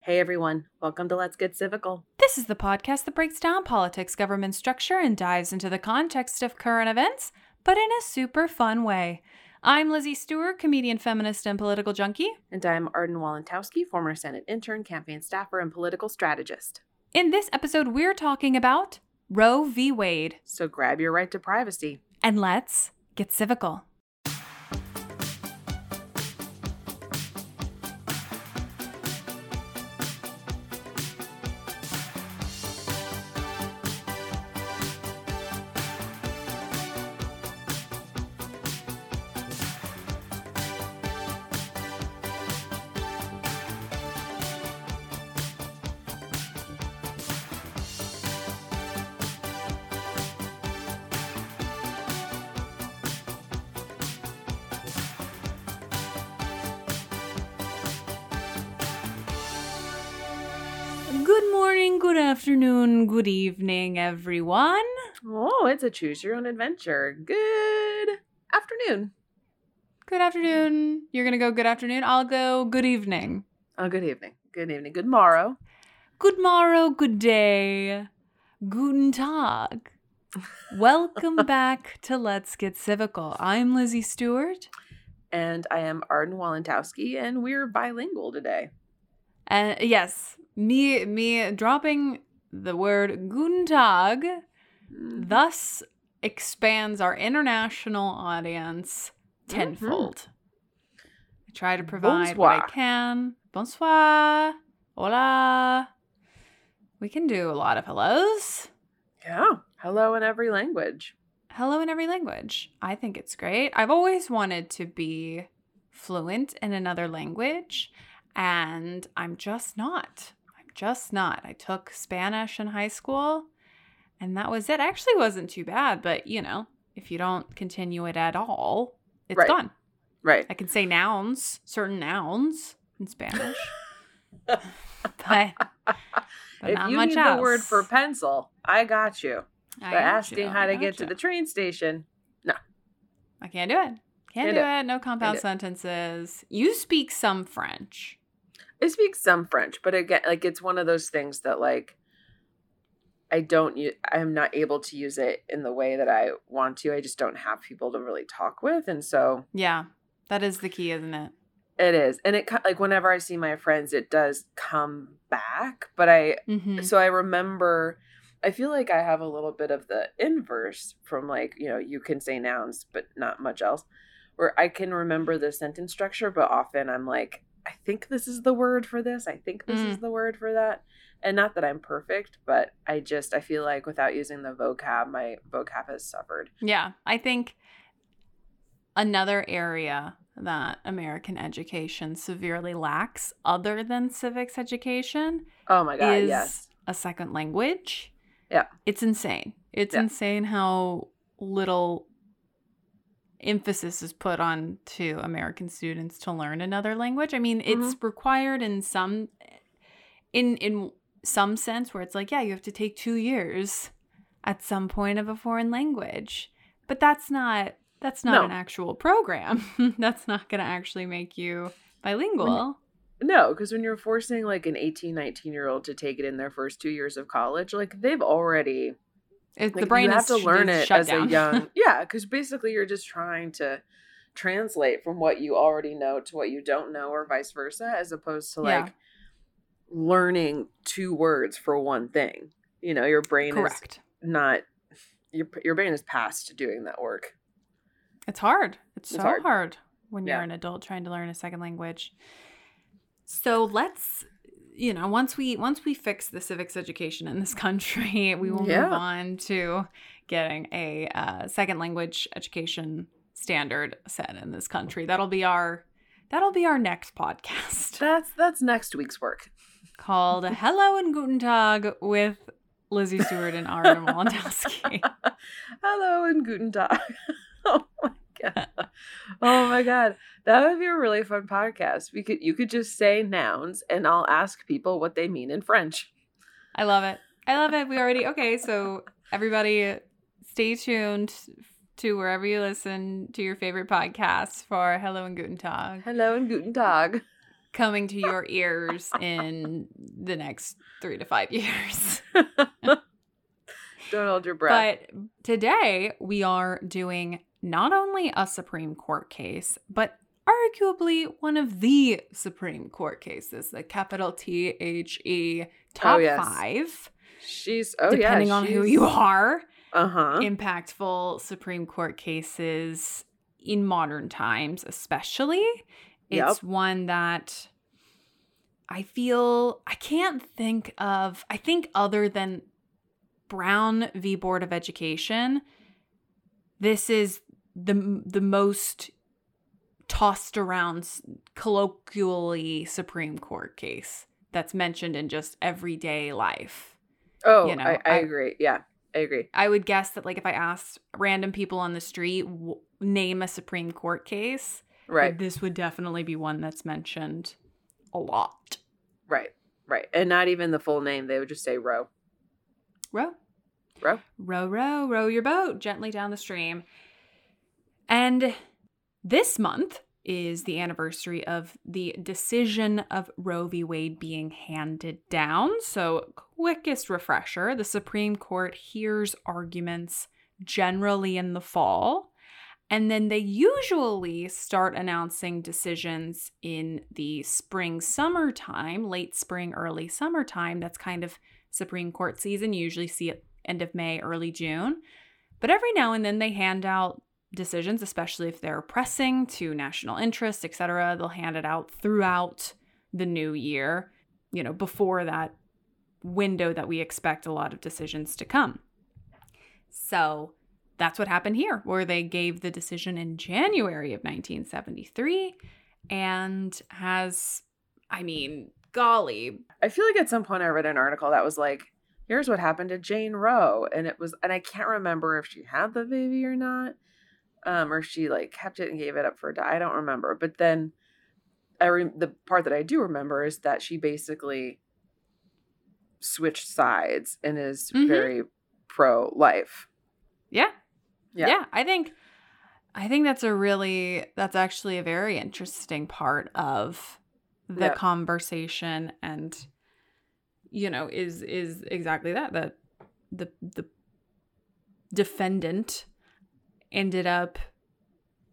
Hey everyone, welcome to Let's Get Civical. This is the podcast that breaks down politics, government structure, and dives into the context of current events, but in a super fun way. I'm Lizzie Stewart, comedian, feminist, and political junkie. And I'm Arden Walentowski, former Senate intern, campaign staffer, and political strategist. In this episode, we're talking about Roe v. Wade. So grab your right to privacy. And let's get civical. Evening, everyone. Oh, it's a choose your own adventure. Good afternoon. Good afternoon. You're going to go good afternoon. I'll go good evening. Oh, good evening. Good evening. Good morrow. Good morrow, good day. Guten Tag. Welcome back to Let's Get Civical. I'm Lizzie Stewart. And I am Arden Walentowski, and we're bilingual today. And yes, me me dropping the word Guten Tag Mm-hmm. thus expands our international audience tenfold. I try to provide what I can. Bonsoir. Hola. We can do a lot of hellos. Yeah. Hello in every language. Hello in every language. I think it's great. I've always wanted to be fluent in another language, and I'm just not. Just not. I took Spanish in high school, and that was it. Actually, wasn't too bad, but you know, if you don't continue it at all, it's Right. gone. Right. I can say nouns, certain nouns in Spanish, but, but if not you much need else. the word for pencil, I got you. I But asking you, how to get to the train station, no. I can't do it. Can't, Can't do do it. No compound it. sentences. You speak some French. I speak some French, but again, like it's one of those things that like I don't use, I'm not able to use it in the way that I want to. I just don't have people to really talk with, and so Yeah, that is the key, isn't it? it is. And it like whenever I see my friends, it does come back. But I Mm-hmm. so I remember. I feel like I have a little bit of the inverse from like you know you can say nouns but not much else, where I can remember the sentence structure, but often I'm like I think this is the word for this. I think this Mm. is the word for that. And not that I'm perfect, but I just I feel like without using the vocab, my vocab has suffered. Yeah, I think another area that American education severely lacks, other than civics education, Oh my god, is yes. a second language. Yeah. It's insane. It's Yeah. insane how little emphasis is put on to American students to learn another language. I mean, it's Mm-hmm. required in some in in some sense where it's like, yeah, you have to take 2 years at some point of a foreign language. But that's not that's not No. an actual program. that's not going to actually make you bilingual. No, because when you're forcing like an 18, 19 year old to take it in their first two years of college, like they've already It- like the brain you have to learn it as down. a young yeah because basically you're just trying to translate from what you already know to what you don't know or vice versa as opposed to Yeah. like learning two words for one thing you know your brain Correct. is not your, your brain is past doing that work It's hard. It's, It's so hard. hard. when you're an adult trying to learn a second language. So let's you know, once we once we fix the civics education in this country, we will Yeah. move on to getting a uh, second language education standard set in this country. That'll be our that'll be our next podcast that's that's next week's work called Hello and Guten Tag with Lizzie Stewart and Arden Walentowski. hello and guten tag oh my god oh my god that would be a really fun podcast we could you could just say nouns and i'll ask people what they mean in french I love it. I love it. We already okay. So everybody, stay tuned to wherever you listen to your favorite podcasts for Hello and Guten Tag hello and guten tag coming to your ears in the next three to five years. don't hold your breath But today we are doing not only a Supreme Court case, but arguably one of the Supreme Court cases, the capital T H E top yes. five, she's oh depending yeah on who you are. uh-huh impactful Supreme Court cases in modern times, especially. Yep. It's one that I feel I can't think of, I think, other than Brown v. Board of Education, this is the, the most tossed around colloquially Supreme Court case that's mentioned in just everyday life. oh you know, I, I, I- agree. Yeah i agree. I would guess that like if I asked random people on the street w- name a Supreme Court case, right. this would definitely be one that's mentioned a lot. right right. And not even the full name they would just say row Row, row row, row, row your boat gently down the stream. And this month is the anniversary of the decision of Roe v. Wade being handed down. So, quickest refresher the Supreme Court hears arguments generally in the fall. And then they usually start announcing decisions in the spring, summertime, late spring, early summertime. That's kind of Supreme Court season. You usually see it end of May, early June. But every now and then they hand out decisions, especially if they're pressing to national interest, et cetera. They'll hand it out throughout the new year, you know, before that window that we expect a lot of decisions to come. So that's what happened here, where they gave the decision in January of 1973 and has, I mean, golly, I feel like at some point I read an article that was like, here's what happened to Jane Roe. And it was, and I can't remember if she had the baby or not, um, or she like kept it and gave it up for a die. I don't remember. But then I re- the part that I do remember is that she basically switched sides and is Mhm. very pro life. Yeah. Yeah. yeah. I think I think that's a really that's actually a very interesting part of the Yeah. conversation and you know is is exactly that that the the defendant ended up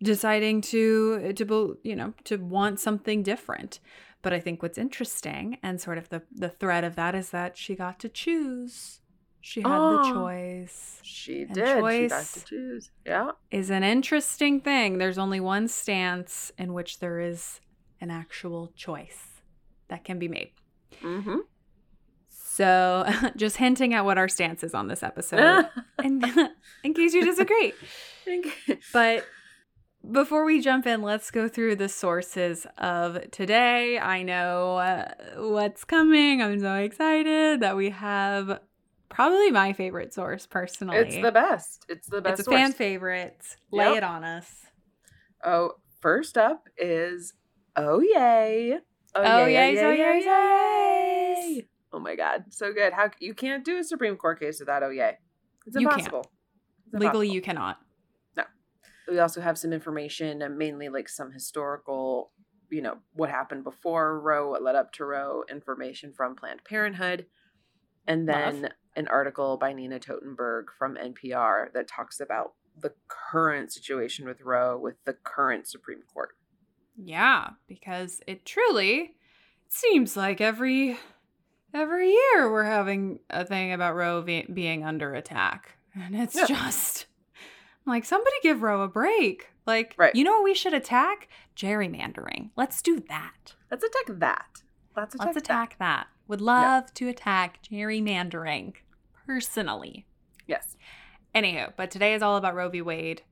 deciding to to you know to want something different but i think what's interesting and sort of the the thread of that is that she got to choose she had the Oh. choice She And did. She got to choose. Yeah. is an interesting thing. There's only one stance in which there is an actual choice that can be made. Mm-hmm. So, just hinting at what our stance is on this episode, in, in case you disagree. But before we jump in, let's go through the sources of today. I know uh, what's coming. I'm so excited that we have probably my favorite source personally. It's the best. It's the best. It's a source. fan favorite. Lay Yep. it on us. Oh, first up is Oh Yay. Oh, yay, yays, oh, yays, oh, yays. Oh my god, so good. How you can't do a Supreme Court case without Oh Yay. It's You can't. impossible. Legally, impossible. you cannot. No. We also have some information uh, mainly like some historical you know what happened before roe what led up to roe information from planned parenthood and then Love. an article by nina totenberg from npr that talks about the current situation with roe with the current supreme court Yeah, because it truly seems like every every year we're having a thing about Roe v- being under attack, and it's Yeah. just like somebody give Roe a break. Like, Right. you know what we should attack? Gerrymandering. Let's do that. let's attack that let's attack, Let's attack that. Would love to attack gerrymandering personally. yes Anywho, but today is all about Roe v. Wade,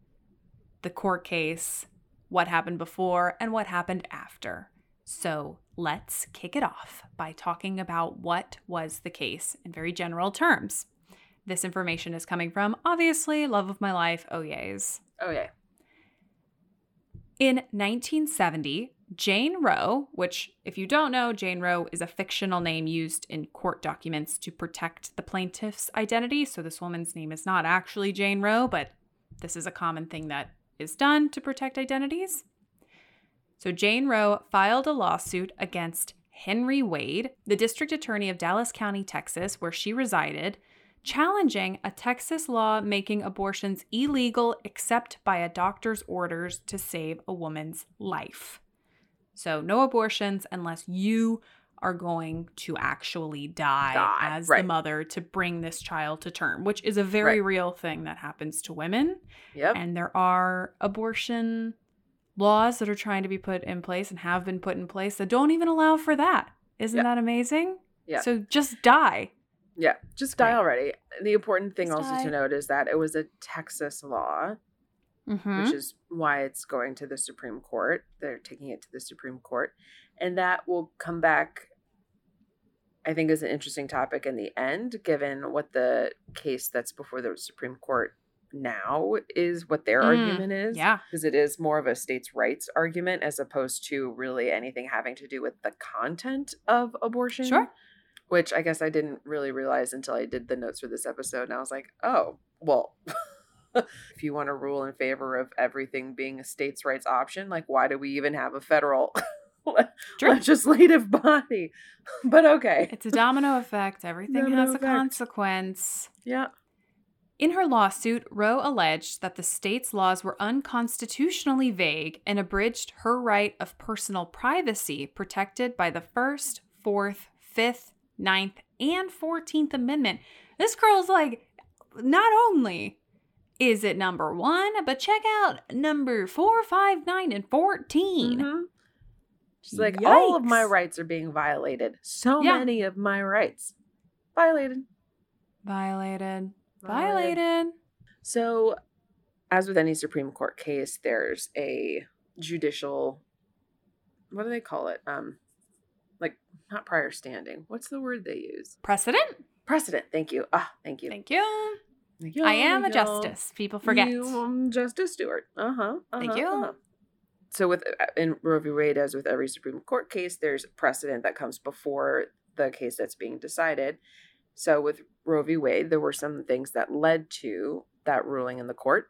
the court case, what happened before, and what happened after. So let's kick it off by talking about what was the case in very general terms. This information is coming from, obviously, Love of My Life, oh yays. oh yeah In 1970, Jane Roe, which, if you don't know, Jane Roe is a fictional name used in court documents to protect the plaintiff's identity. So this woman's name is not actually Jane Roe, but this is a common thing that is done to protect identities. So Jane Roe filed a lawsuit against Henry Wade, the district attorney of Dallas County, Texas, where she resided, challenging a Texas law making abortions illegal except by a doctor's orders to save a woman's life. So, no abortions unless you are going to actually die, as the mother to bring this child to term, which is a very Right. real thing that happens to women. yep And there are abortion laws that are trying to be put in place and have been put in place that don't even allow for that. Isn't Yeah. that amazing? Yeah. So just die. yeah just die Right. already the important thing Just also die. to note is that it was a texas law Mm-hmm. which is why it's going to the Supreme Court. They're taking it to the Supreme Court. And that will come back, I think, is an interesting topic in the end, given what the case that's before the Supreme Court now is, what their Mm, argument is. yeah. Because it is more of a states' rights argument as opposed to really anything having to do with the content of abortion. Sure. Which I guess I didn't really realize until I did the notes for this episode. And I was like, oh, well, if you want to rule in favor of everything being a states' rights option, like, why do we even have a federal legislative body? But okay. It's a domino effect. Everything Domino has a effect. consequence. Yeah. In her lawsuit, Roe alleged that the state's laws were unconstitutionally vague and abridged her right of personal privacy protected by the First, Fourth, Fifth, Ninth, and Fourteenth Amendment. This girl's like, not only is it number one, but check out number four, five, nine, and 14. Mhm. She's like, all of my rights are being violated. So Yeah. many of my rights violated. Violated. Violated. So, as with any Supreme Court case, there's a judicial. What do they call it? Um, like not prior standing. What's the word they use? Precedent? Precedent. Thank you. Ah, thank you. Thank you. Thank you. I am a justice. People forget. You, um, Justice Stewart. Uh huh. Thank you. So with uh, in Roe v. Wade, as with every Supreme Court case, there's precedent that comes before the case that's being decided. So with Roe v. Wade, there were some things that led to that ruling in the court.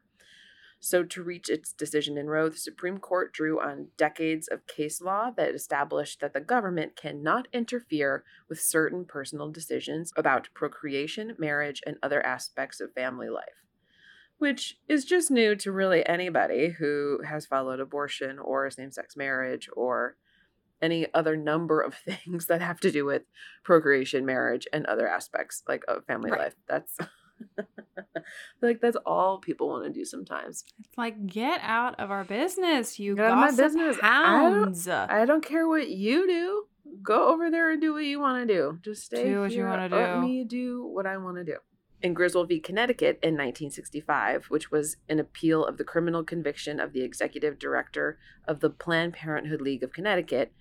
So to reach its decision in Roe, the Supreme Court drew on decades of case law that established that the government cannot interfere with certain personal decisions about procreation, marriage, and other aspects of family life which is just new to really anybody who has followed abortion or same sex marriage or any other number of things that have to do with procreation, marriage, and other aspects like of family Right. life. That's like that's all people want to do sometimes. It's like get out of our business, you Get out of my business. I don't- I don't care what you do. Go over there and do what you want to do. Just stay Do what you wanna do. Let me do what I want to do. In Griswold v. Connecticut in 1965, which was an appeal of the criminal conviction of the executive director of the Planned Parenthood League of Connecticut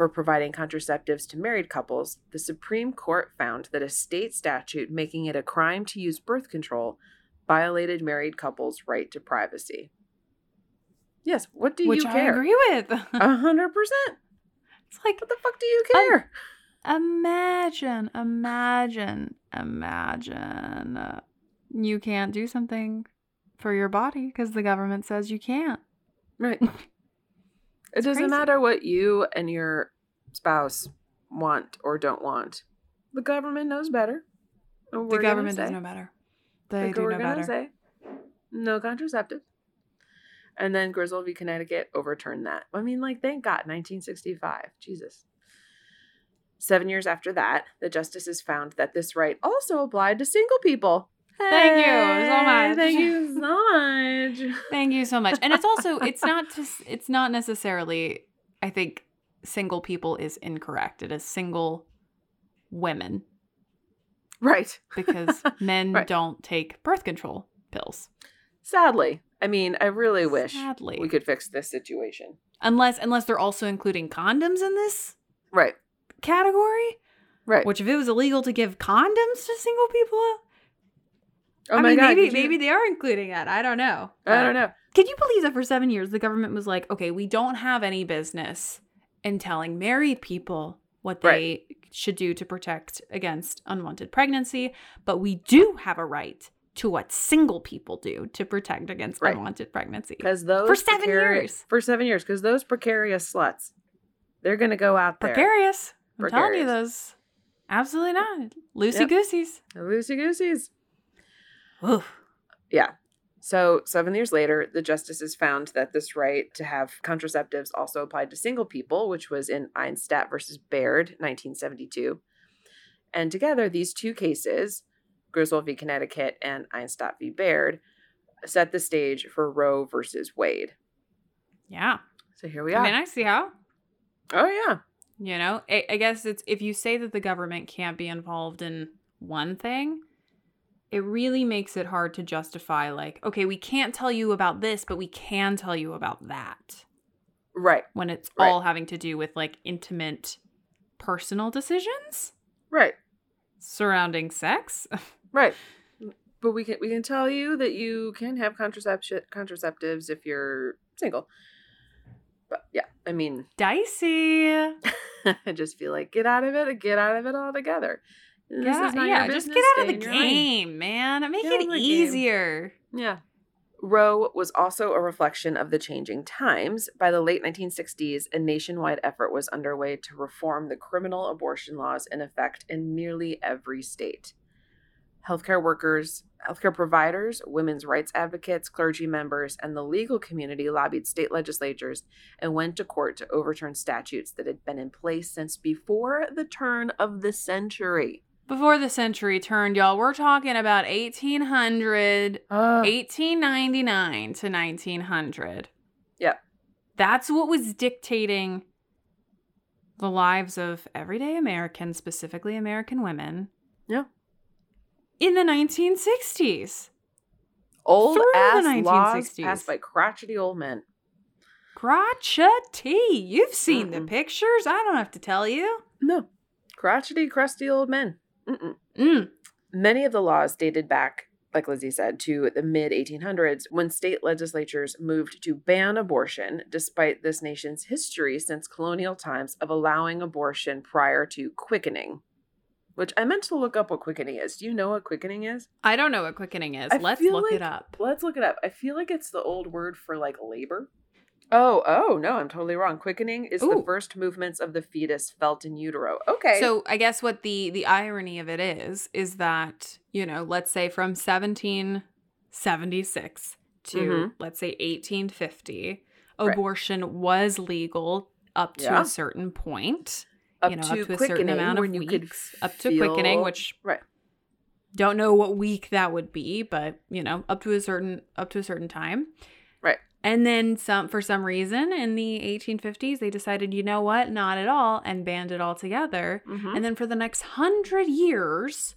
for providing contraceptives to married couples, the Supreme Court found that a state statute making it a crime to use birth control violated married couples' right to privacy. Yes, what do Which you I agree with. A hundred percent. it's like What the fuck do you care? imagine, imagine, imagine uh, you can't do something for your body because the government says you can't. right. It doesn't crazy. matter what you and your spouse want or don't want. The government knows better. The government does know better. They like do we're know gonna better. say no contraceptive. And then Griswold v. Connecticut overturned that. I mean, like, thank God, 1965. Jesus. Seven years after that, the justices found that this right also applied to single people. Thank you so much. Thank you so much. Thank you so much. And it's also it's not just it's not necessarily I think single people is incorrect. It is single women Right. because men Right. don't take birth control pills. Sadly. I mean, I really wish Sadly. we could fix this situation. Unless unless they're also including condoms in this Right. category. Right. Which if it was illegal to give condoms to single people, oh I my mean God. maybe could you- maybe they are including that. I don't know. I don't know. Can you believe that for seven years the government was like, okay, we don't have any business in telling married people what they Right. should do to protect against unwanted pregnancy, but we do have a right to what single people do to protect against Right. unwanted pregnancy. Because those For seven precari- years. For seven years. Because those precarious sluts, they're going to go out there. Precarious. I'm telling you those. Absolutely not. Loosey gooseys. Loosey gooseys. Yeah. So, seven years later, the justices found that this right to have contraceptives also applied to single people, which was in Eisenstadt versus Baird, 1972. And together, these two cases, Griswold v. Connecticut and Eisenstadt v. Baird, set the stage for Roe versus Wade. Yeah. So here we I are. mean, I see how. oh, yeah. You know, I, I guess it's if you say that the government can't be involved in one thing, it really makes it hard to justify, like, okay, we can't tell you about this, but we can tell you about that Right. when it's Right. all having to do with like intimate personal decisions Right. surrounding sex. Right. But we can we can tell you that you can have contraception contraceptives if you're single. But yeah, I mean, Dicey. I just feel like get out of it, get out of it altogether. This yeah, is not yeah, your just get out of the in your lane. game, man. Make Get it of the game. easier. Yeah. Roe was also a reflection of the changing times. By the late 1960s, a nationwide effort was underway to reform the criminal abortion laws in effect in nearly every state. Healthcare workers, healthcare providers, women's rights advocates, clergy members, and the legal community lobbied state legislatures and went to court to overturn statutes that had been in place since before the turn of the century. Before the century turned, y'all, we're talking about 1800 Uh, 1899 to 1900. Yep. That's what was dictating the lives of everyday Americans, specifically American women, Yeah. in the 1960s. Old through the ass laws 1960s. passed by crotchety old men. Crotchety. You've seen the Mm-mm. pictures. I don't have to tell you. No. Crotchety, crusty old men. Mm. Many of the laws dated back, like Lizzie said, to the mid 1800s when state legislatures moved to ban abortion, despite this nation's history since colonial times of allowing abortion prior to quickening. Which I meant to look up what quickening is. Do you know what quickening is? I don't know what quickening is. I Let's look like- it up. Let's look it up. I feel like it's the old word for like labor. Oh, oh, no, I'm totally wrong. Quickening is the first movements of the fetus felt in utero. Okay. So I guess what the the irony of it is is that you know, let's say from 1776 to Mhm. let's say 1850, Right. abortion was legal up to Yeah. a certain point. up you know, to up to a certain amount of weeks, up to quickening, which right Don't know what week that would be, but you know, up to a certain up to a certain time. And then some for some reason in the 1850s they decided, you know what, not at all and banned it altogether. Mhm. And then for the next 100 years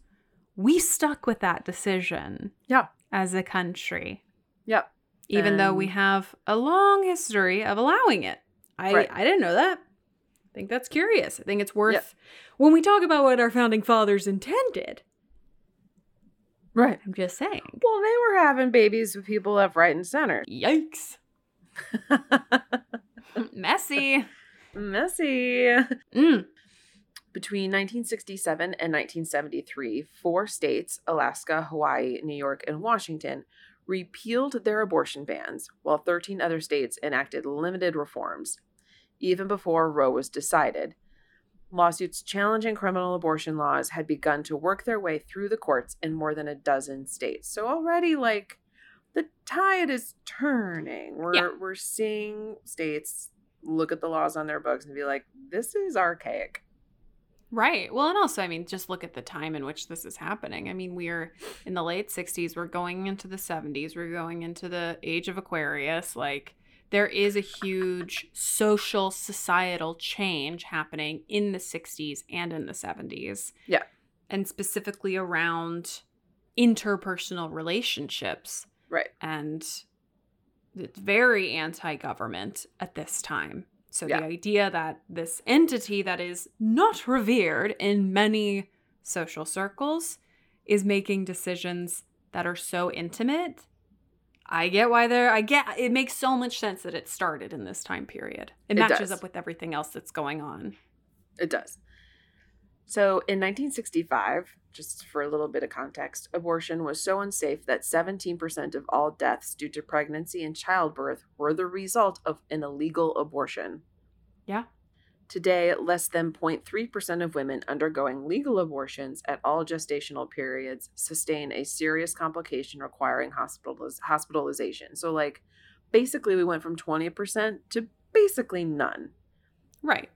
we stuck with that decision Yeah. as a country, Yep. even though we have a long history of allowing it. I Right. I didn't know that. I think that's curious. I think it's worth Yep. when we talk about what our founding fathers intended. Right. I'm just saying. Well, they were having babies with people left, right, and center. Yikes. Messy. Messy. Mm. Between 1967 and 1973, four states Alaska, Hawaii, New York, and Washington repealed their abortion bans, while 13 other states enacted limited reforms. Even before Roe was decided, lawsuits challenging criminal abortion laws had begun to work their way through the courts in more than a dozen states. So already, like, the tide is turning. We're, Yeah. we're seeing states look at the laws on their books and be like, this is archaic. Right. Well, and also, I mean, just look at the time in which this is happening. I mean, we're in the late 60s, we're going into the 70s, we're going into the age of Aquarius. Like, there is a huge social, societal change happening in the 60s and in the 70s. Yeah. And specifically around interpersonal relationships. Right. And it's very anti government at this time. So Yeah. the idea that this entity that is not revered in many social circles is making decisions that are so intimate. I get why they're I get it makes so much sense that it started in this time period. It, It matches does. up with everything else that's going on. It does. So in 1965, just for a little bit of context, abortion was so unsafe that 17% of all deaths due to pregnancy and childbirth were the result of an illegal abortion. Yeah. Today, less than 0.3% of women undergoing legal abortions at all gestational periods sustain a serious complication requiring hospitaliz- hospitalization. So, like, basically, we went from 20% to basically none. Right.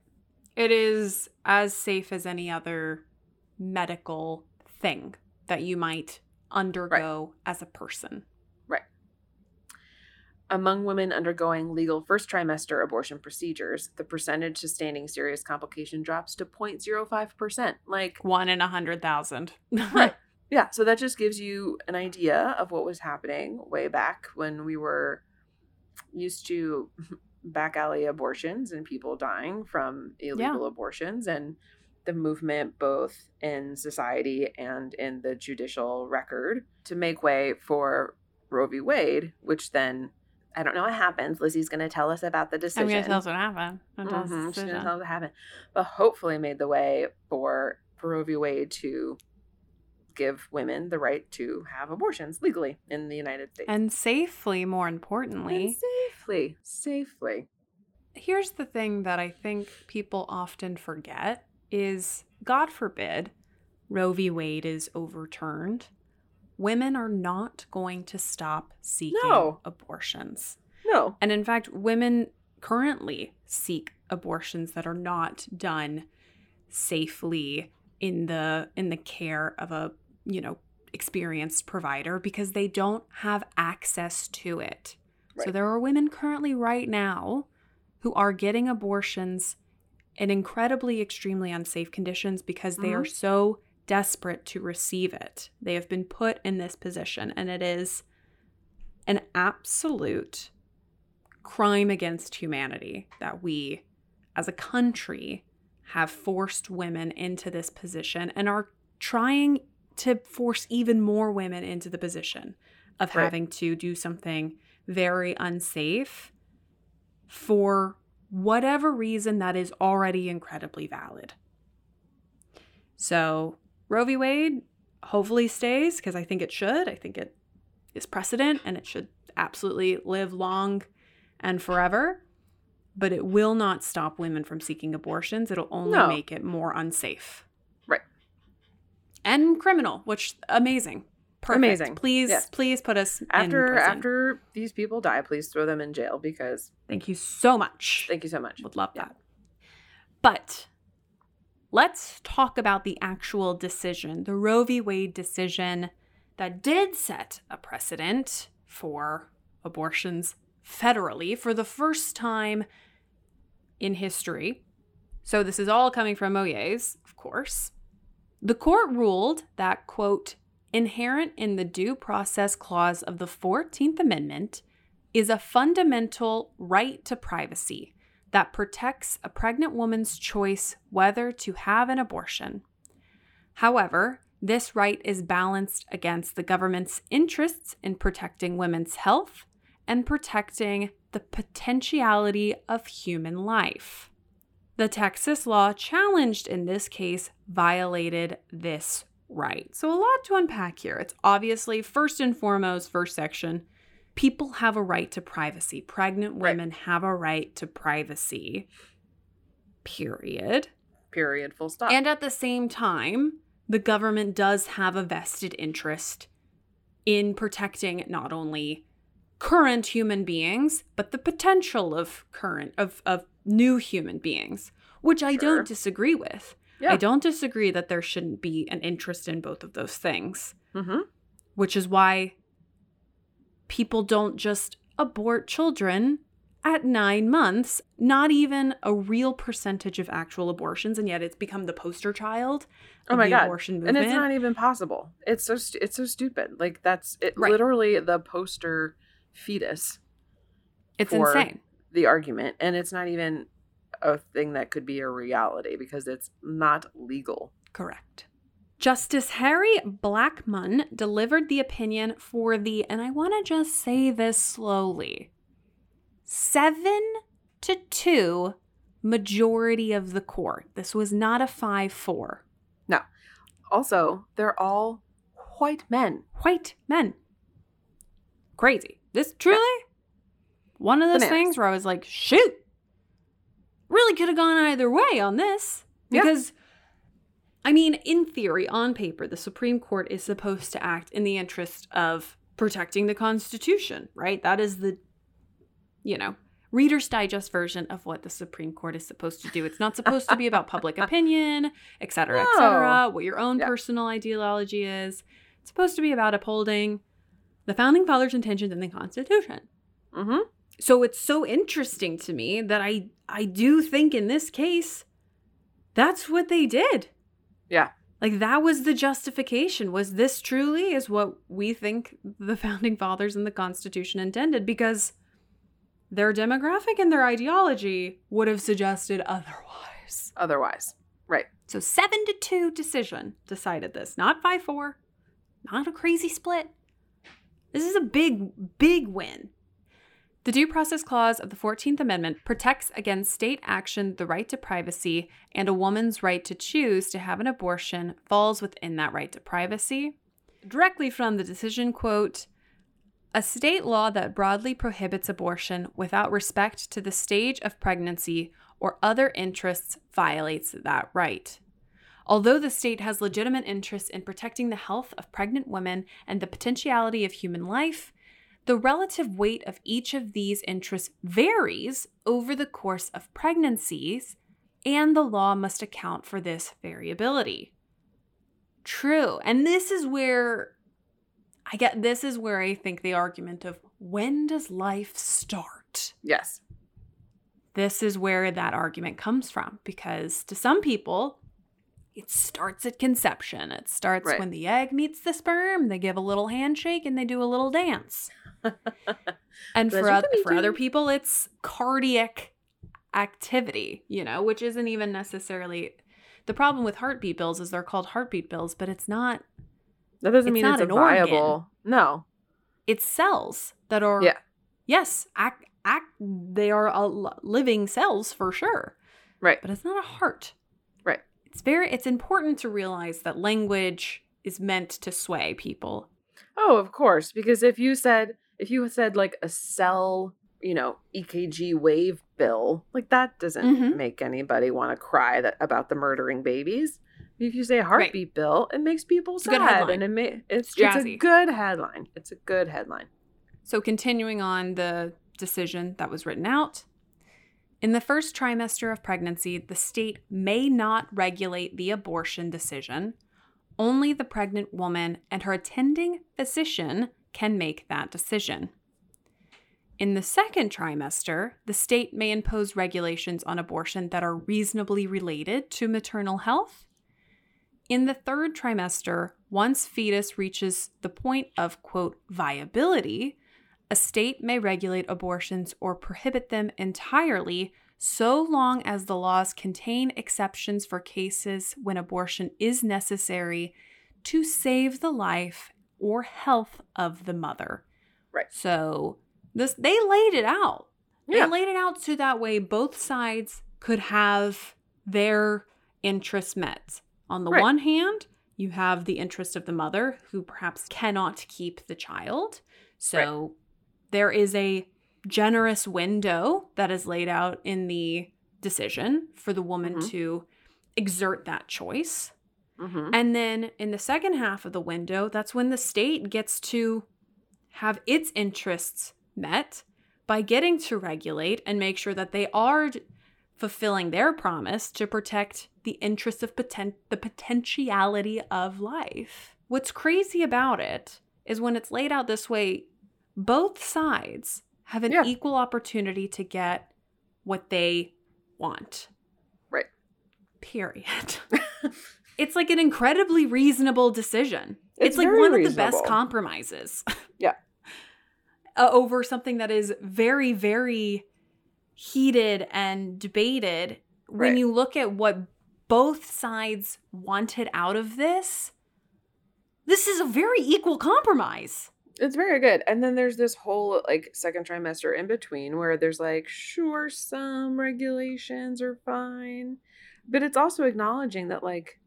It is as safe as any other medical thing that you might undergo as a person. Among women undergoing legal first trimester abortion procedures, the percentage sustaining serious complication drops to 0.05%. Like, One in a hundred thousand. Right. yeah, so that just gives you an idea of what was happening way back when we were used to back alley abortions and people dying from illegal abortions and the movement both in society and in the judicial record to make way for Roe v. Wade, which then I don't know what happens. Lizzie's going to tell us about the I'm decision. going to tell us what happened. I'll tell us the Mhm, She's gonna tell us what happened. But hopefully made the way for, Roe v. Wade to give women the right to have abortions legally in the United States. And safely, more And importantly. safely. Safely. Here's the thing that I think people often forget is God forbid Roe v. Wade is overturned. Women are not going to stop seeking No. abortions. No. And in fact, women currently seek abortions that are not done safely in the in the care of a, you know, experienced provider because they don't have access to it. Right. So there are women currently right now who are getting abortions in incredibly extremely unsafe conditions because they are mm-hmm. so desperate to receive it. They have been put in this position and it is an absolute crime against humanity that we as a country have forced women into this position and are trying to force even more women into the position of Right. having to do something very unsafe for whatever reason that is already incredibly valid. So, Roe v. Wade hopefully stays because I think it should. I think it is precedent and it should absolutely live long and forever. But it will not stop women from seeking abortions. It'll only No. make it more unsafe. Right. And criminal, which amazing. Perfect. Amazing. Please, Yes. please put us After after these people die, please throw them in jail because Thank you so much. thank you so much. Would love Yeah. that. But let's talk about the actual decision, the Roe v. Wade decision that did set a precedent for abortions federally for the first time in history. So this is all coming from Oyez, of course. The court ruled that, quote, inherent in the due process clause of the 14th Amendment is a fundamental right to privacy that protects a pregnant woman's choice whether to have an abortion. However, this right is balanced against the government's interests in protecting women's health and protecting the potentiality of human life. The Texas law challenged in this case violated this right. So, a lot to unpack here. It's obviously, first and foremost, first section people have a right to privacy. Pregnant women right. have a right to privacy, period. Period, full stop. And at the same time, the government does have a vested interest in protecting not only current human beings, but the potential of current of of new human beings, which I don't disagree with. Yeah. I don't disagree that there shouldn't be an interest in both of those things. Mm-hmm. Which is why people don't just abort children at nine months, not even a real percentage of actual abortions, and yet it's become the poster child oh my God. abortion movement. And it's not even possible. It's so st- it's so stupid. Like that's it right. literally the poster fetus. It's insane. The argument. And it's not even a thing that could be a reality because it's not legal. Correct. Justice Harry Blackmun delivered the opinion for the, and I want to just say this slowly, seven to two majority of the court. This was not a 5 4. No. Also, they're all white men. White men. Crazy. This truly yeah. one of those Bananas. things where I was like, shoot, really could have gone either way on this. Because yeah. I mean, in theory, on paper, the Supreme Court is supposed to act in the interest of protecting the Constitution, right? That is the, you know, Reader's Digest version of what the Supreme Court is supposed to do. It's not supposed to be about public opinion, et cetera, no. et cetera, what your own yeah. personal ideology is. It's supposed to be about upholding the founding fathers' intentions in the Constitution. Mm-hmm. So it's so interesting to me that I I do think in this case, that's what they did. Yeah. Like that was the justification. Was this truly is what we think the founding fathers and the Constitution intended? Because their demographic and their ideology would have suggested otherwise. Otherwise. Right. So seven to two decision decided this. Not five four. Not a crazy split. This is a big, big win. The Due Process Clause of the 14th Amendment protects against state action the right to privacy, and a woman's right to choose to have an abortion falls within that right to privacy. Directly from the decision, quote, a state law that broadly prohibits abortion without respect to the stage of pregnancy or other interests violates that right. Although the state has legitimate interests in protecting the health of pregnant women and the potentiality of human life, the relative weight of each of these interests varies over the course of pregnancies, and the law must account for this variability. True. And this is where I get this is where I think the argument of when does life start? Yes. This is where that argument comes from because to some people, it starts at conception. It starts right. when the egg meets the sperm. They give a little handshake and they do a little dance. and for other, for other people, it's cardiac activity, you know, which isn't even necessarily the problem with heartbeat bills is they're called heartbeat bills, but it's not. That doesn't mean it's a viable. Organ. No, it's cells that are. Yeah. Yes, act, act. They are living cells for sure. Right. But it's not a heart. Right. It's very. It's important to realize that language is meant to sway people. Oh, of course, because if you said if you said like a cell, you know, EKG wave bill, like that doesn't mm-hmm. make anybody want to cry that about the murdering babies. If you say heartbeat right. bill, it makes people it's sad, and it may, it's, it's, it's a good headline. It's a good headline. So continuing on the decision that was written out, In the first trimester of pregnancy, the state may not regulate the abortion decision. Only the pregnant woman and her attending physician can make that decision. In the second trimester, the state may impose regulations on abortion that are reasonably related to maternal health. In the third trimester, once fetus reaches the point of, quote, viability, a state may regulate abortions or prohibit them entirely so long as the laws contain exceptions for cases when abortion is necessary to save the life or health of the mother. Right. So this they laid it out. Yeah. They laid it out so that way both sides could have their interests met. On the Right. one hand, you have the interest of the mother who perhaps cannot keep the child. So there is a generous window that is laid out in the decision for the woman Mhm. to exert that choice. Mm-hmm. And then in the second half of the window, that's when the state gets to have its interests met by getting to regulate and make sure that they are fulfilling their promise to protect the interests of poten- the potentiality of life. What's crazy about it is when it's laid out this way, both sides have an Yeah. equal opportunity to get what they want. Right. Period. it's like an incredibly reasonable decision. It's, It's like one of the best compromises. Yeah. uh, over something that is very, very heated and debated. When Right. you look at what both sides wanted out of this, this is a very equal compromise. It's very good. And then there's this whole like second trimester in between where there's like, sure, some regulations are fine. But it's also acknowledging that like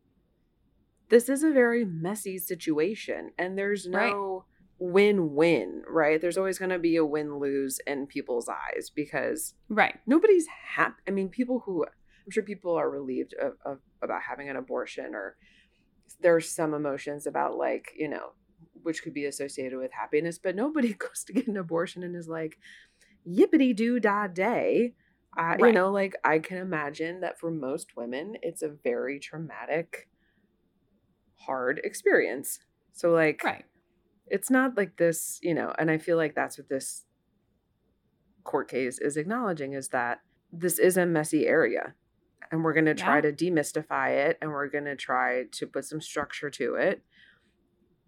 this is a very messy situation and there's Right. no win-win, right? There's always going to be a win-lose in people's eyes because Right. nobody's happy. I mean, people who I'm sure people are relieved of, of about having an abortion, or there's some emotions about like you know, which could be associated with happiness, but nobody goes to get an abortion and is like, yippity doo da day. Uh, You know, like I can imagine that for most women, it's a very traumatic, hard experience. So like, Right. it's not like this, you know, and I feel like that's what this court case is acknowledging is that this is a messy area and we're going to try Yeah. to demystify it and we're going to try to put some structure to it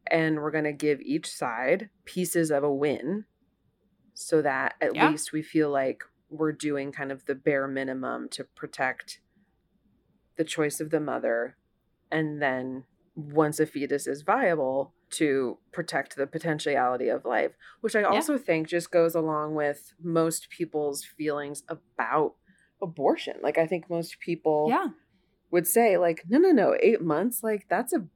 and we're going to give each side pieces of a win so that at Yeah. least we feel like we're doing kind of the bare minimum to protect the choice of the mother and then once a fetus is viable to protect the potentiality of life which i also think just goes along with most people's feelings about abortion like i think most people Yeah. would say like no no no 8 months like that's a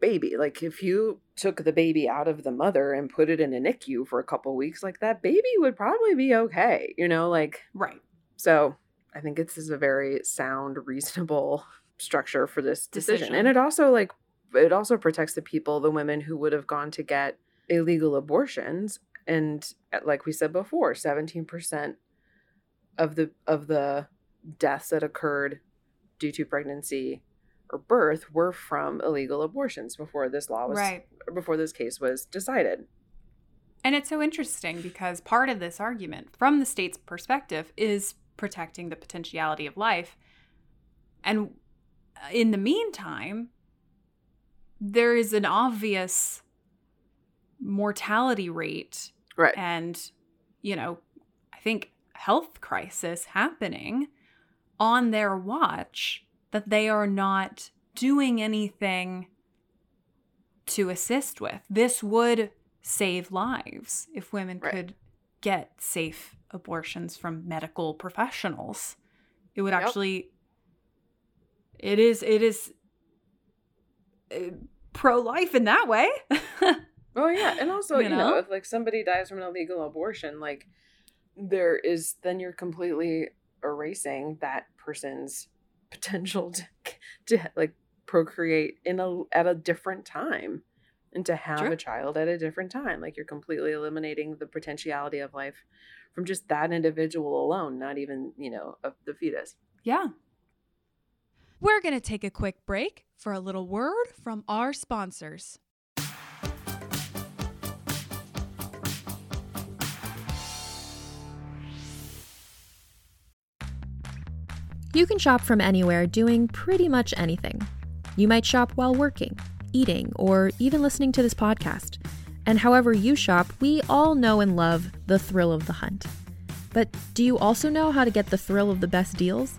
baby like if you took the baby out of the mother and put it in a NICU for a couple weeks like that baby would probably be okay you know like Right. so I think this is a very sound, reasonable structure for this decision. Decision. And it also like it also protects the people, the women who would have gone to get illegal abortions. And uh, like we said before, 17% of the of the deaths that occurred due to pregnancy or birth were from illegal abortions before this law was Right. before this case was decided. And it's so interesting because part of this argument, from the state's perspective, is protecting the potentiality of life. And uh, in the meantime, there is an obvious mortality rate Right. and, you know, I think health crisis happening on their watch that they are not doing anything to assist with. This would save lives if women Right. could get safe abortions from medical professionals. It would Yep. actually it is it is pro-life in that way. Oh yeah, and also You you, know? know? if like somebody dies from an illegal abortion, like there is then you're completely erasing that person's potential to to like procreate in a at a different time. and to have True. a child at a different time. Like you're completely eliminating the potentiality of life from just that individual alone, not even, you know, of the fetus. Yeah. We're going to take a quick break for a little word from our sponsors. You can shop from anywhere doing pretty much anything. You might shop while working, eating, or even listening to this podcast. And however you shop, we all know and love the thrill of the hunt. But do you also know how to get the thrill of the best deals?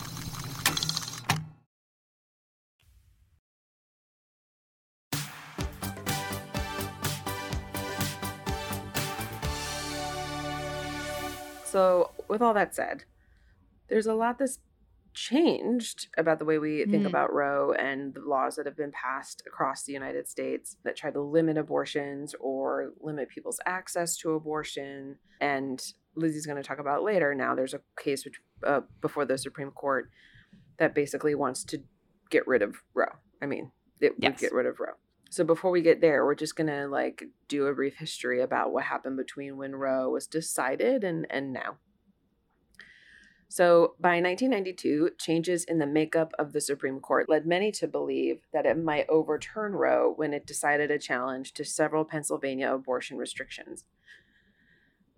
So, with all that said, there's a lot that's changed about the way we think Mm. about Roe and the laws that have been passed across the United States that try to limit abortions or limit people's access to abortion. And Lizzie's going to talk about later. Now, there's a case which, uh, before the Supreme Court that basically wants to get rid of Roe. I mean, it would get rid of Roe. So before we get there, we're just gonna like do a brief history about what happened between when Roe was decided and and now. So by 1992, changes in the makeup of the Supreme Court led many to believe that it might overturn Roe when it decided a challenge to several Pennsylvania abortion restrictions.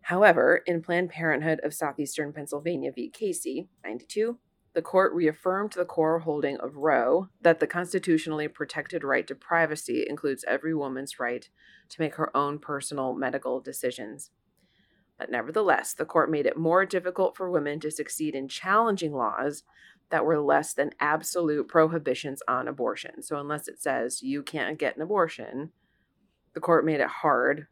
However, in Planned Parenthood of Southeastern Pennsylvania v. Casey, 92, the court reaffirmed the core holding of Roe that the constitutionally protected right to privacy includes every woman's right to make her own personal medical decisions. But nevertheless, the court made it more difficult for women to succeed in challenging laws that were less than absolute prohibitions on abortion. So, unless it says you can't get an abortion, the court made it hard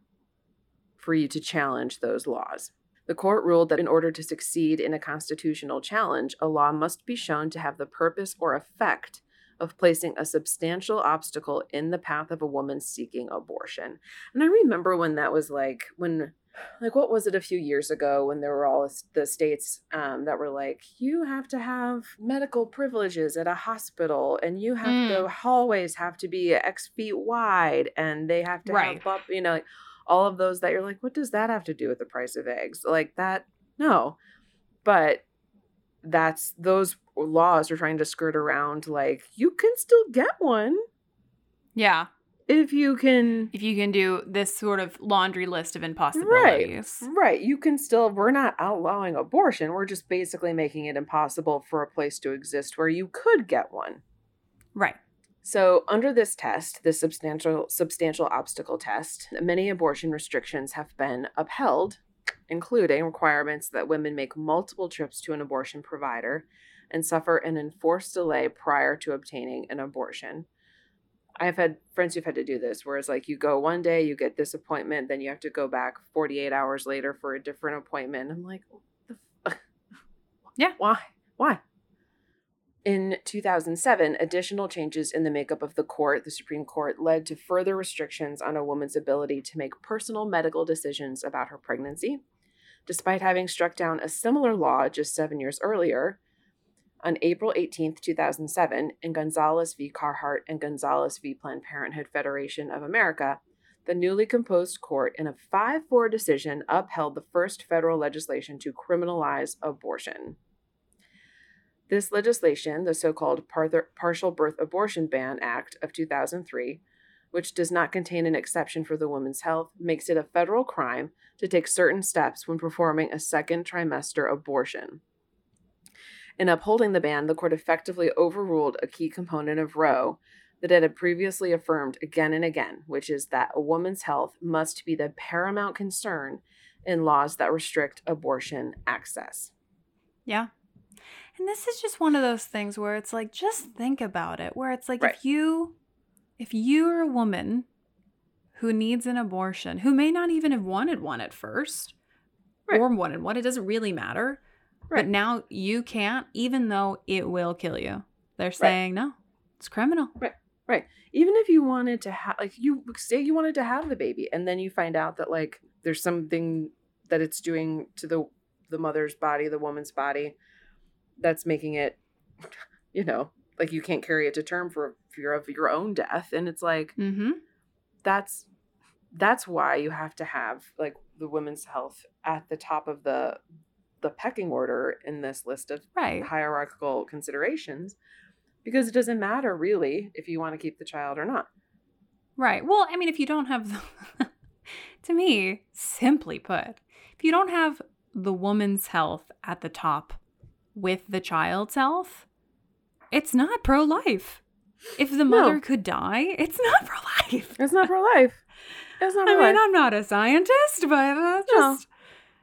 for you to challenge those laws. The court ruled that in order to succeed in a constitutional challenge, a law must be shown to have the purpose or effect of placing a substantial obstacle in the path of a woman seeking abortion. And I remember when that was like, when, like, what was it a few years ago when there were all the states um, that were like, you have to have medical privileges at a hospital and you have Mm. the hallways have to be X feet wide and they have to Right. have, you know, like, all of those that you're like, what does that have to do with the price of eggs? Like that, no. But that's those laws are trying to skirt around like you can still get one Yeah. if you can If you can do this sort of laundry list of impossibilities. right you can still we're not outlawing abortion we're just basically making it impossible for a place to exist where you could get one Right. So, under this test, the substantial substantial obstacle test, many abortion restrictions have been upheld, including requirements that women make multiple trips to an abortion provider and suffer an enforced delay prior to obtaining an abortion. I've had friends who've had to do this, whereas like you go one day, you get this appointment, then you have to go back 48 hours later for a different appointment. I'm like, what the f- Yeah. why? Why? In 2007, additional changes in the makeup of the court, the Supreme Court, led to further restrictions on a woman's ability to make personal medical decisions about her pregnancy. Despite having struck down a similar law just seven years earlier, on April 18, 2007, in Gonzales v. Carhart and Gonzales v. Planned Parenthood Federation of America, the newly composed court, in a 5 4 decision, upheld the first federal legislation to criminalize abortion. This legislation, the so called Partial Birth Abortion Ban Act of 2003, which does not contain an exception for the woman's health, makes it a federal crime to take certain steps when performing a second trimester abortion. In upholding the ban, the court effectively overruled a key component of Roe that it had previously affirmed again and again, which is that a woman's health must be the paramount concern in laws that restrict abortion access. Yeah. And this is just one of those things where it's like just think about it, where it's like Right. if you if you're a woman who needs an abortion, who may not even have wanted one at first, Right. or wanted one, it doesn't really matter. Right. But now you can't, even though it will kill you. They're saying no, it's criminal. Right. Right. Even if you wanted to have, like, you say you wanted to have the baby, and then you find out that, like, there's something that it's doing to the the mother's body, the woman's body, that's making it, you know, like you can't carry it to term for fear of your own death, and it's like Mm-hmm. that's that's why you have to have like the women's health at the top of the the pecking order in this list of Right. hierarchical considerations because it doesn't matter really if you want to keep the child or not. Right. Well, I mean, if you don't have the, to me, simply put, if you don't have the woman's health at the top with the child's health, it's not pro life. If the mother could die, it's not pro life. It's not pro life. It's not pro life. I mean, I'm not a scientist, but uh, No. just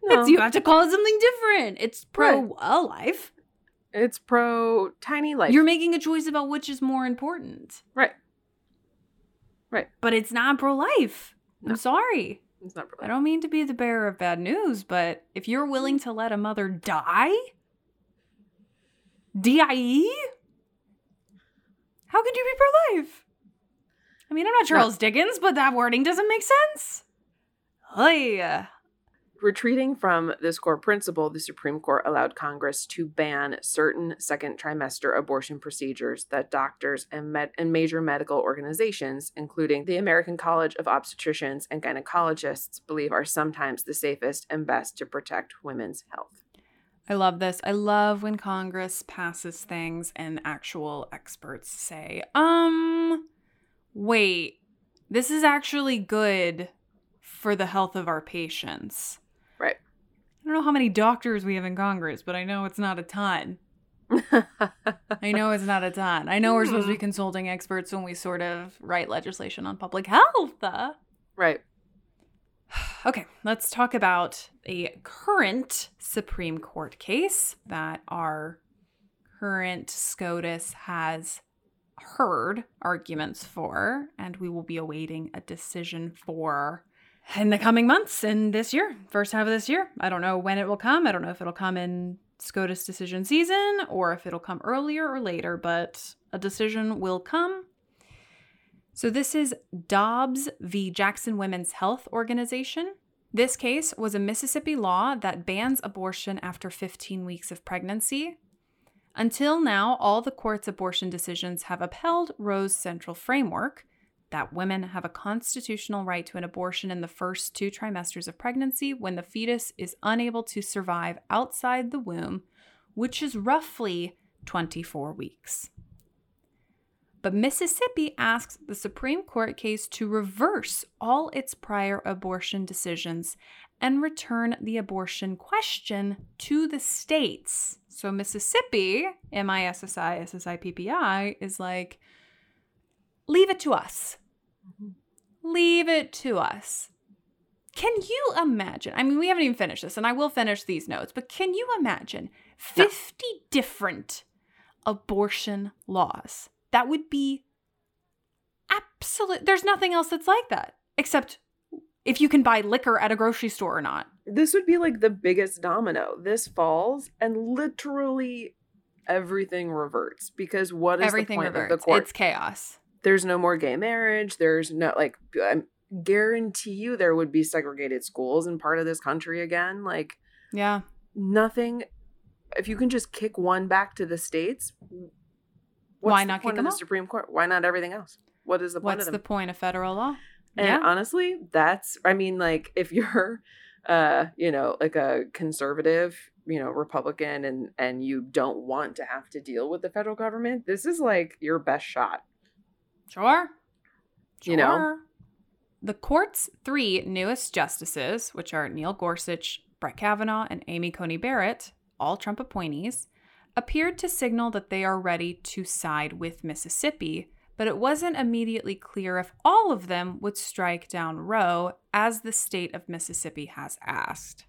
No. it's, you have to call it something different. It's pro Right. a life. It's pro tiny life. You're making a choice about which is more important, right. Right. But it's not pro life. No. I'm sorry. It's not pro life. I don't mean to be the bearer of bad news, but if you're willing to let a mother die, DIE? How could you be pro life? I mean, I'm not Charles Dickens, but that wording doesn't make sense. Hey, Retreating from this core principle, the Supreme Court allowed Congress to ban certain second trimester abortion procedures that doctors and, med- and major medical organizations, including the American College of Obstetricians and Gynecologists, believe are sometimes the safest and best to protect women's health. I love this. I love when Congress passes things and actual experts say, um, wait, this is actually good for the health of our patients. Right. I don't know how many doctors we have in Congress, but I know it's not a ton. I know it's not a ton. I know we're supposed to be consulting experts when we sort of write legislation on public health. Uh, right. Okay, let's talk about a current Supreme Court case that our current SCOTUS has heard arguments for, and we will be awaiting a decision for in the coming months in this year, first half of this year. I don't know when it will come. I don't know if it'll come in SCOTUS decision season or if it'll come earlier or later, but a decision will come. So, this is Dobbs v. Jackson Women's Health Organization. This case was a Mississippi law that bans abortion after 15 weeks of pregnancy. Until now, all the court's abortion decisions have upheld Roe's central framework that women have a constitutional right to an abortion in the first two trimesters of pregnancy when the fetus is unable to survive outside the womb, which is roughly 24 weeks. But Mississippi asks the Supreme Court case to reverse all its prior abortion decisions and return the abortion question to the states. So Mississippi, M I S S I S S I P P I, is like, leave it to us. Mm-hmm. Leave it to us. Can you imagine? I mean, we haven't even finished this, and I will finish these notes, but can you imagine 50 different abortion laws? That would be absolute. There's nothing else that's like that, except if you can buy liquor at a grocery store or not. This would be like the biggest domino. This falls and literally everything reverts because what is Everything the point reverts. of the court? It's chaos. There's no more gay marriage. There's no like I guarantee you there would be segregated schools in part of this country again. Like Yeah. nothing. If you can just kick one back to the states, what's Why the not kick point of them the? Supreme Court? Why not everything else? What is the point What's of the point of federal law? And Yeah. honestly, that's I mean, like if you're uh, you know, like a conservative, you know, Republican and and you don't want to have to deal with the federal government, this is like your best shot. Sure. You know? Sure. The court's three newest justices, which are Neil Gorsuch, Brett Kavanaugh, and Amy Coney Barrett, all Trump appointees, appeared to signal that they are ready to side with Mississippi, but it wasn't immediately clear if all of them would strike down Roe, as the state of Mississippi has asked.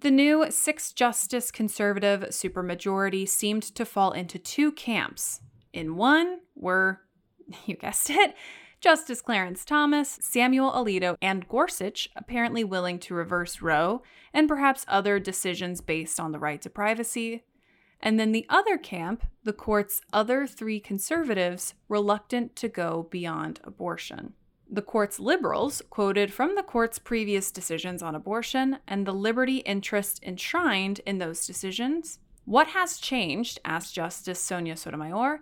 The new six justice conservative supermajority seemed to fall into two camps. In one were, you guessed it, Justice Clarence Thomas, Samuel Alito, and Gorsuch apparently willing to reverse Roe and perhaps other decisions based on the right to privacy. And then the other camp, the court's other three conservatives, reluctant to go beyond abortion. The court's liberals quoted from the court's previous decisions on abortion and the liberty interest enshrined in those decisions. What has changed? asked Justice Sonia Sotomayor,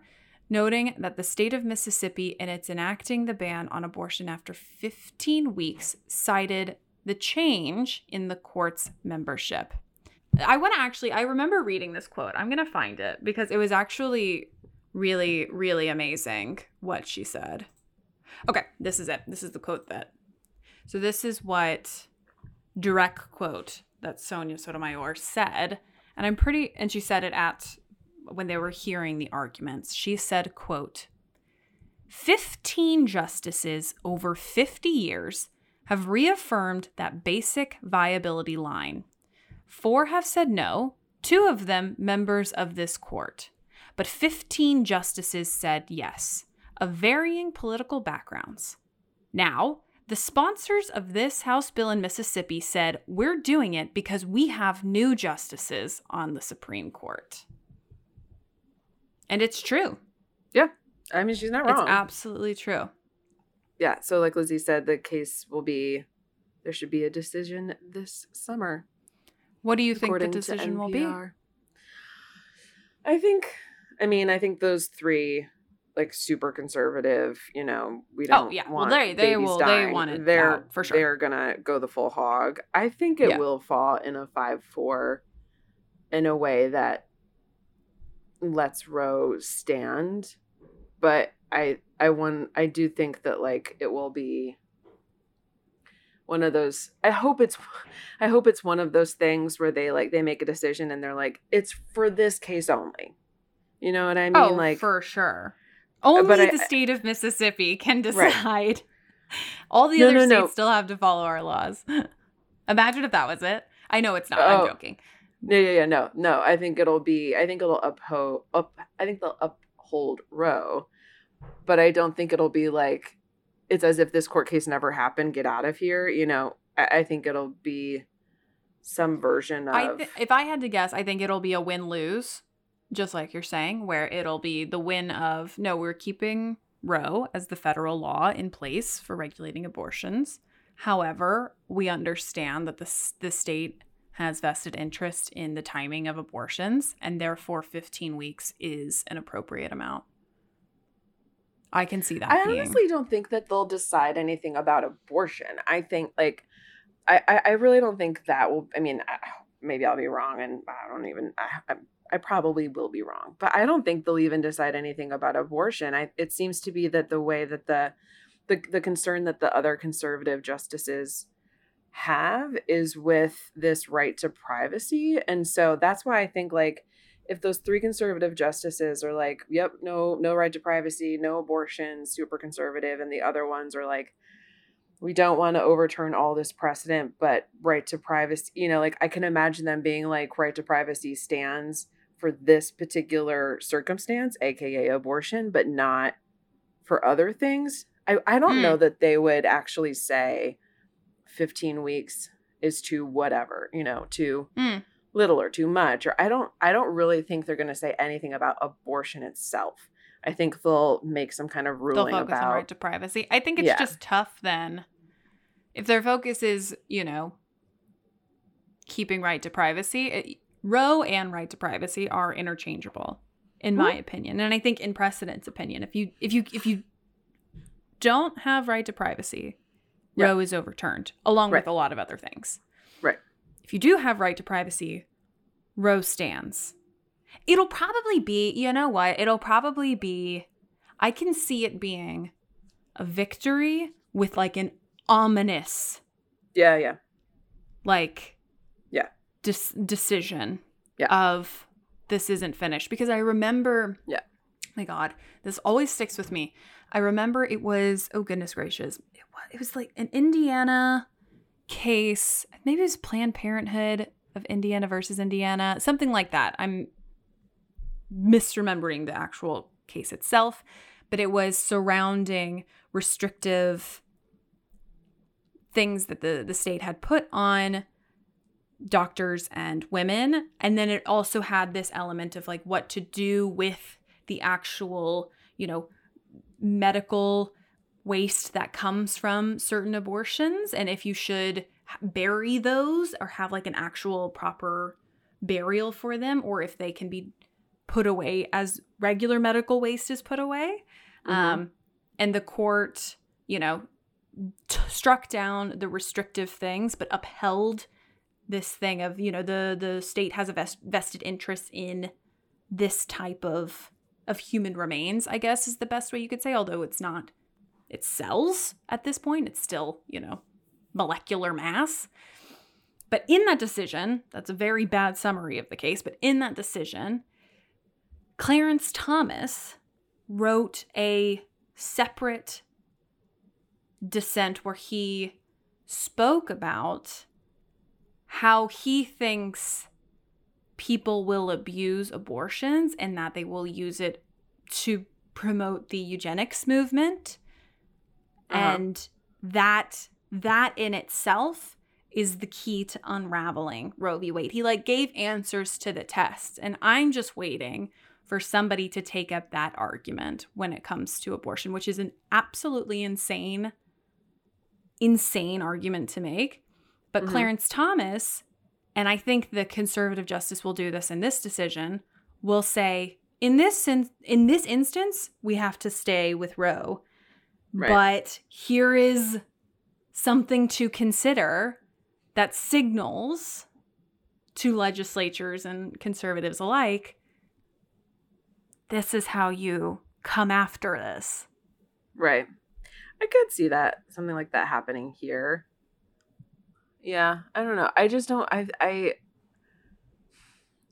noting that the state of Mississippi, in its enacting the ban on abortion after 15 weeks, cited the change in the court's membership. I want to actually, I remember reading this quote. I'm going to find it because it was actually really, really amazing what she said. Okay, this is it. This is the quote that. So, this is what direct quote that Sonia Sotomayor said. And I'm pretty, and she said it at when they were hearing the arguments. She said, quote, 15 justices over 50 years have reaffirmed that basic viability line. Four have said no, two of them members of this court. But 15 justices said yes, of varying political backgrounds. Now, the sponsors of this House bill in Mississippi said, We're doing it because we have new justices on the Supreme Court. And it's true. Yeah. I mean, she's not wrong. It's absolutely true. yeah. So, like Lizzie said, the case will be there should be a decision this summer. What do you think the decision will be? I think, I mean, I think those three, like super conservative, you know, we Oh, don't Oh yeah. Well, they- they will- they dying. want it They're for sure. They're gonna go the full hog. I think it Yeah. will fall in a five four, in a way that lets Roe stand, but I I want I do think that like it will be one of those i hope it's i hope it's one of those things where they like they make a decision and they're like it's for this case only you know what i mean oh, like for sure. Uh, only but I- the state of Mississippi can Right. decide. All the No, other no, states no. still have to follow our laws. Imagine if that was it. I know it's not. Oh. I'm joking. Yeah yeah yeah no no i think it'll be i think it'll uphold up i think they'll uphold roe but i don't think it'll be like it's as if this court case never happened get out of here you know i, I think it'll be some version of I th- if I had to guess, I think it'll be a win lose, just like you're saying, where it'll be the win of no, we're keeping Roe as the federal law in place for regulating abortions. However, we understand that the the state has vested interest in the timing of abortions, and therefore 15 weeks is an appropriate amount. I can see that. I being. honestly don't think that they'll decide anything about abortion. I think like I I, I really don't think that will. I mean, I, maybe I'll be wrong, and I don't even. I, I I probably will be wrong, but I don't think they'll even decide anything about abortion. I it seems to be that the way that the the the concern that the other conservative justices have is with this right to privacy, and so that's why I think like if those three conservative justices are like, yep, no, no right to privacy, no abortion, super conservative, and the other ones are like, we don't want to overturn all this precedent, but right to privacy, you know, like I can imagine them being like, right to privacy stands for this particular circumstance, aka abortion, but not for other things. I, I don't Hmm. know that they would actually say 15 weeks is too whatever, you know, too Hmm. little or too much or i don't i don't really think they're going to say anything about abortion itself i think they'll make some kind of They'll ruling focus about on right to privacy. I think it's Yeah. just tough then. If their focus is, you know, keeping right to privacy, it, Roe and right to privacy are interchangeable, in my opinion, and I think in precedent's opinion. If you if you if you don't have right to privacy, Yeah. Roe is overturned, along Right. with a lot of other things. Right. If you do have right to privacy, Roe stands. It'll probably be, you know what? It'll probably be, I can see it being a victory with like an ominous, Yeah, yeah. like, Yeah. dis- decision Yeah. of this isn't finished. Because I remember, Yeah. my God, this always sticks with me. I remember it was, oh goodness gracious, it was, it was like an Indiana case. Maybe it was Planned Parenthood of Indiana versus Indiana, something like that. I'm misremembering the actual case itself, but it was surrounding restrictive things that the, the state had put on doctors and women. And then it also had this element of like what to do with the actual, you know, medical waste that comes from certain abortions and if you should bury those or have like an actual proper burial for them or if they can be put away as regular medical waste is put away Mhm. um and the court you know t- struck down the restrictive things but upheld this thing of you know the the state has a vest- vested interest in this type of of human remains i guess is the best way you could say although it's not it cells at this point. It's still you know molecular mass. But in that decision that's a very bad summary of the case but in that decision clarence thomas wrote a separate dissent where he spoke about how he thinks people will abuse abortions and that they will use it to promote the eugenics movement Uh-huh. and that that in itself is the key to unraveling Roe v. Wade. He like gave answers to the test and I'm just waiting for somebody to take up that argument when it comes to abortion, which is an absolutely insane insane argument to make. But Mhm. Clarence Thomas, and I think the conservative justice will do this in this decision, will say in this in, in this instance we have to stay with Roe. Right. But here is something to consider that signals to legislatures and conservatives alike this is how you come after this. Right. I could see that something like that happening here. Yeah, I don't know. I just don't I I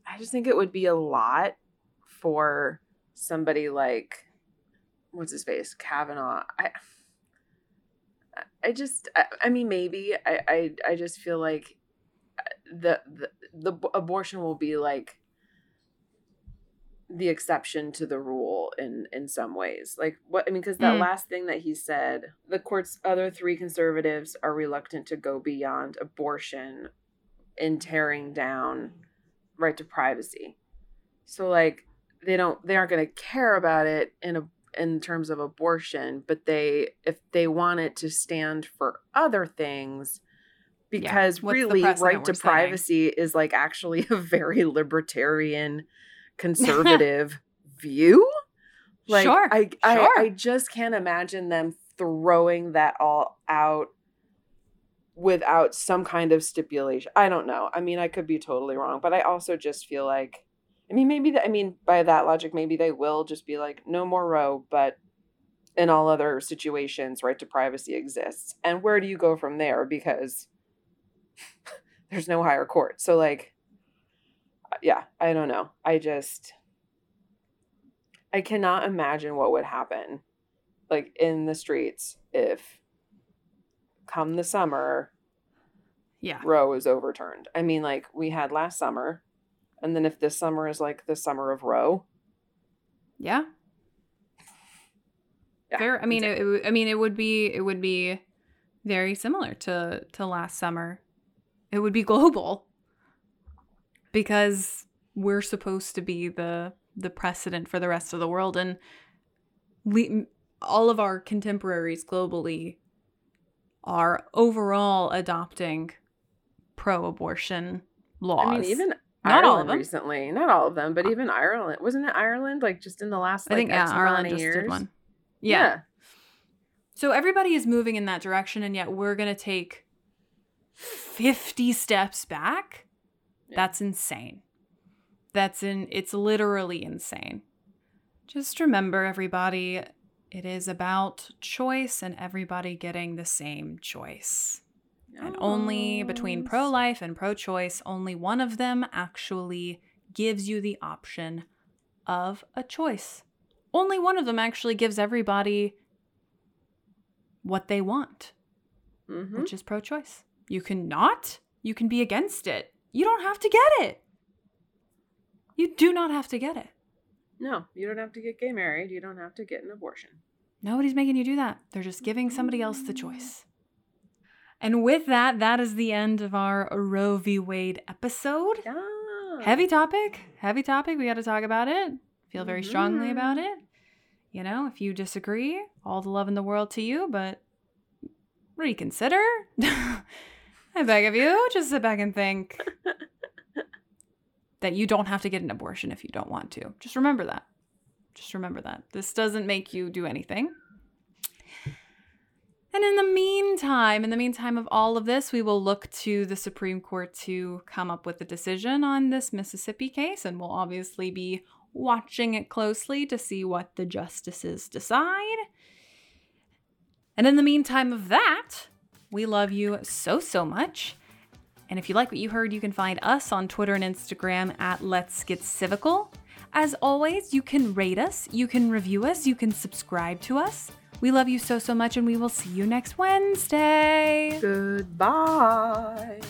I just think it would be a lot for somebody like what's his face? Kavanaugh. I I just I, I mean maybe I, I I just feel like uh, the, the the abortion will be like the exception to the rule in in some ways like what i mean because that Mm. last thing that he said the court's other three conservatives are reluctant to go beyond abortion in tearing down right to privacy so like they don't they aren't going to care about it in a in terms of abortion but they if they want it to stand for other things because the really right to setting? privacy is like actually a very libertarian conservative view? Like Sure, I, I sure. i just can't imagine them throwing that all out without some kind of stipulation. I don't know. I mean i could be totally wrong but i also just feel like i mean maybe that i mean by that logic maybe they will just be like no more Roe but in all other situations right to privacy exists. And where do you go from there? Because there's no higher court. So like yeah i don't know i just i cannot imagine what would happen like in the streets if come the summer Yeah. roe is overturned i mean like we had last summer and then if this summer is like the summer of roe Yeah. yeah, Fair. I mean, it, it, I mean, it would be it would be very similar to to last summer. It would be global because we're supposed to be the the precedent for the rest of the world, and we all of our contemporaries globally are overall adopting pro-abortion laws. I mean, even Not Ireland all of them. recently, not all of them, but even Ireland. Wasn't it Ireland? Like just in the last, I like, think yeah, Ireland just years? did one. Yeah. So everybody is moving in that direction, and yet we're going to take 50 steps back. Yeah. That's insane. That's in, it's literally insane. Just remember, everybody, it is about choice and everybody getting the same choice. And only between pro life and pro choice, only one of them actually gives you the option of a choice. Only one of them actually gives everybody what they want, Mhm. which is pro choice. You can not, you can be against it. You don't have to get it. You do not have to get it. No, you don't have to get gay married. You don't have to get an abortion. Nobody's making you do that. They're just giving somebody else the choice. And with that, that is the end of our Roe v. Wade episode. Yeah. Heavy topic, heavy topic. We got to talk about it. Feel very strongly mm-hmm. about it. You know, if you disagree, all the love in the world to you, but reconsider. I beg of you, just sit back and think that you don't have to get an abortion if you don't want to. Just remember that. Just remember that. This doesn't make you do anything. And in the meantime, in the meantime of all of this, we will look to the Supreme Court to come up with a decision on this Mississippi case, and we'll obviously be watching it closely to see what the justices decide. And in the meantime of that, we love you so, so much. And if you like what you heard, you can find us on Twitter and Instagram at Let's Get Civical. As always, you can rate us, you can review us, you can subscribe to us. We love you so, so much, and we will see you next Wednesday. Goodbye.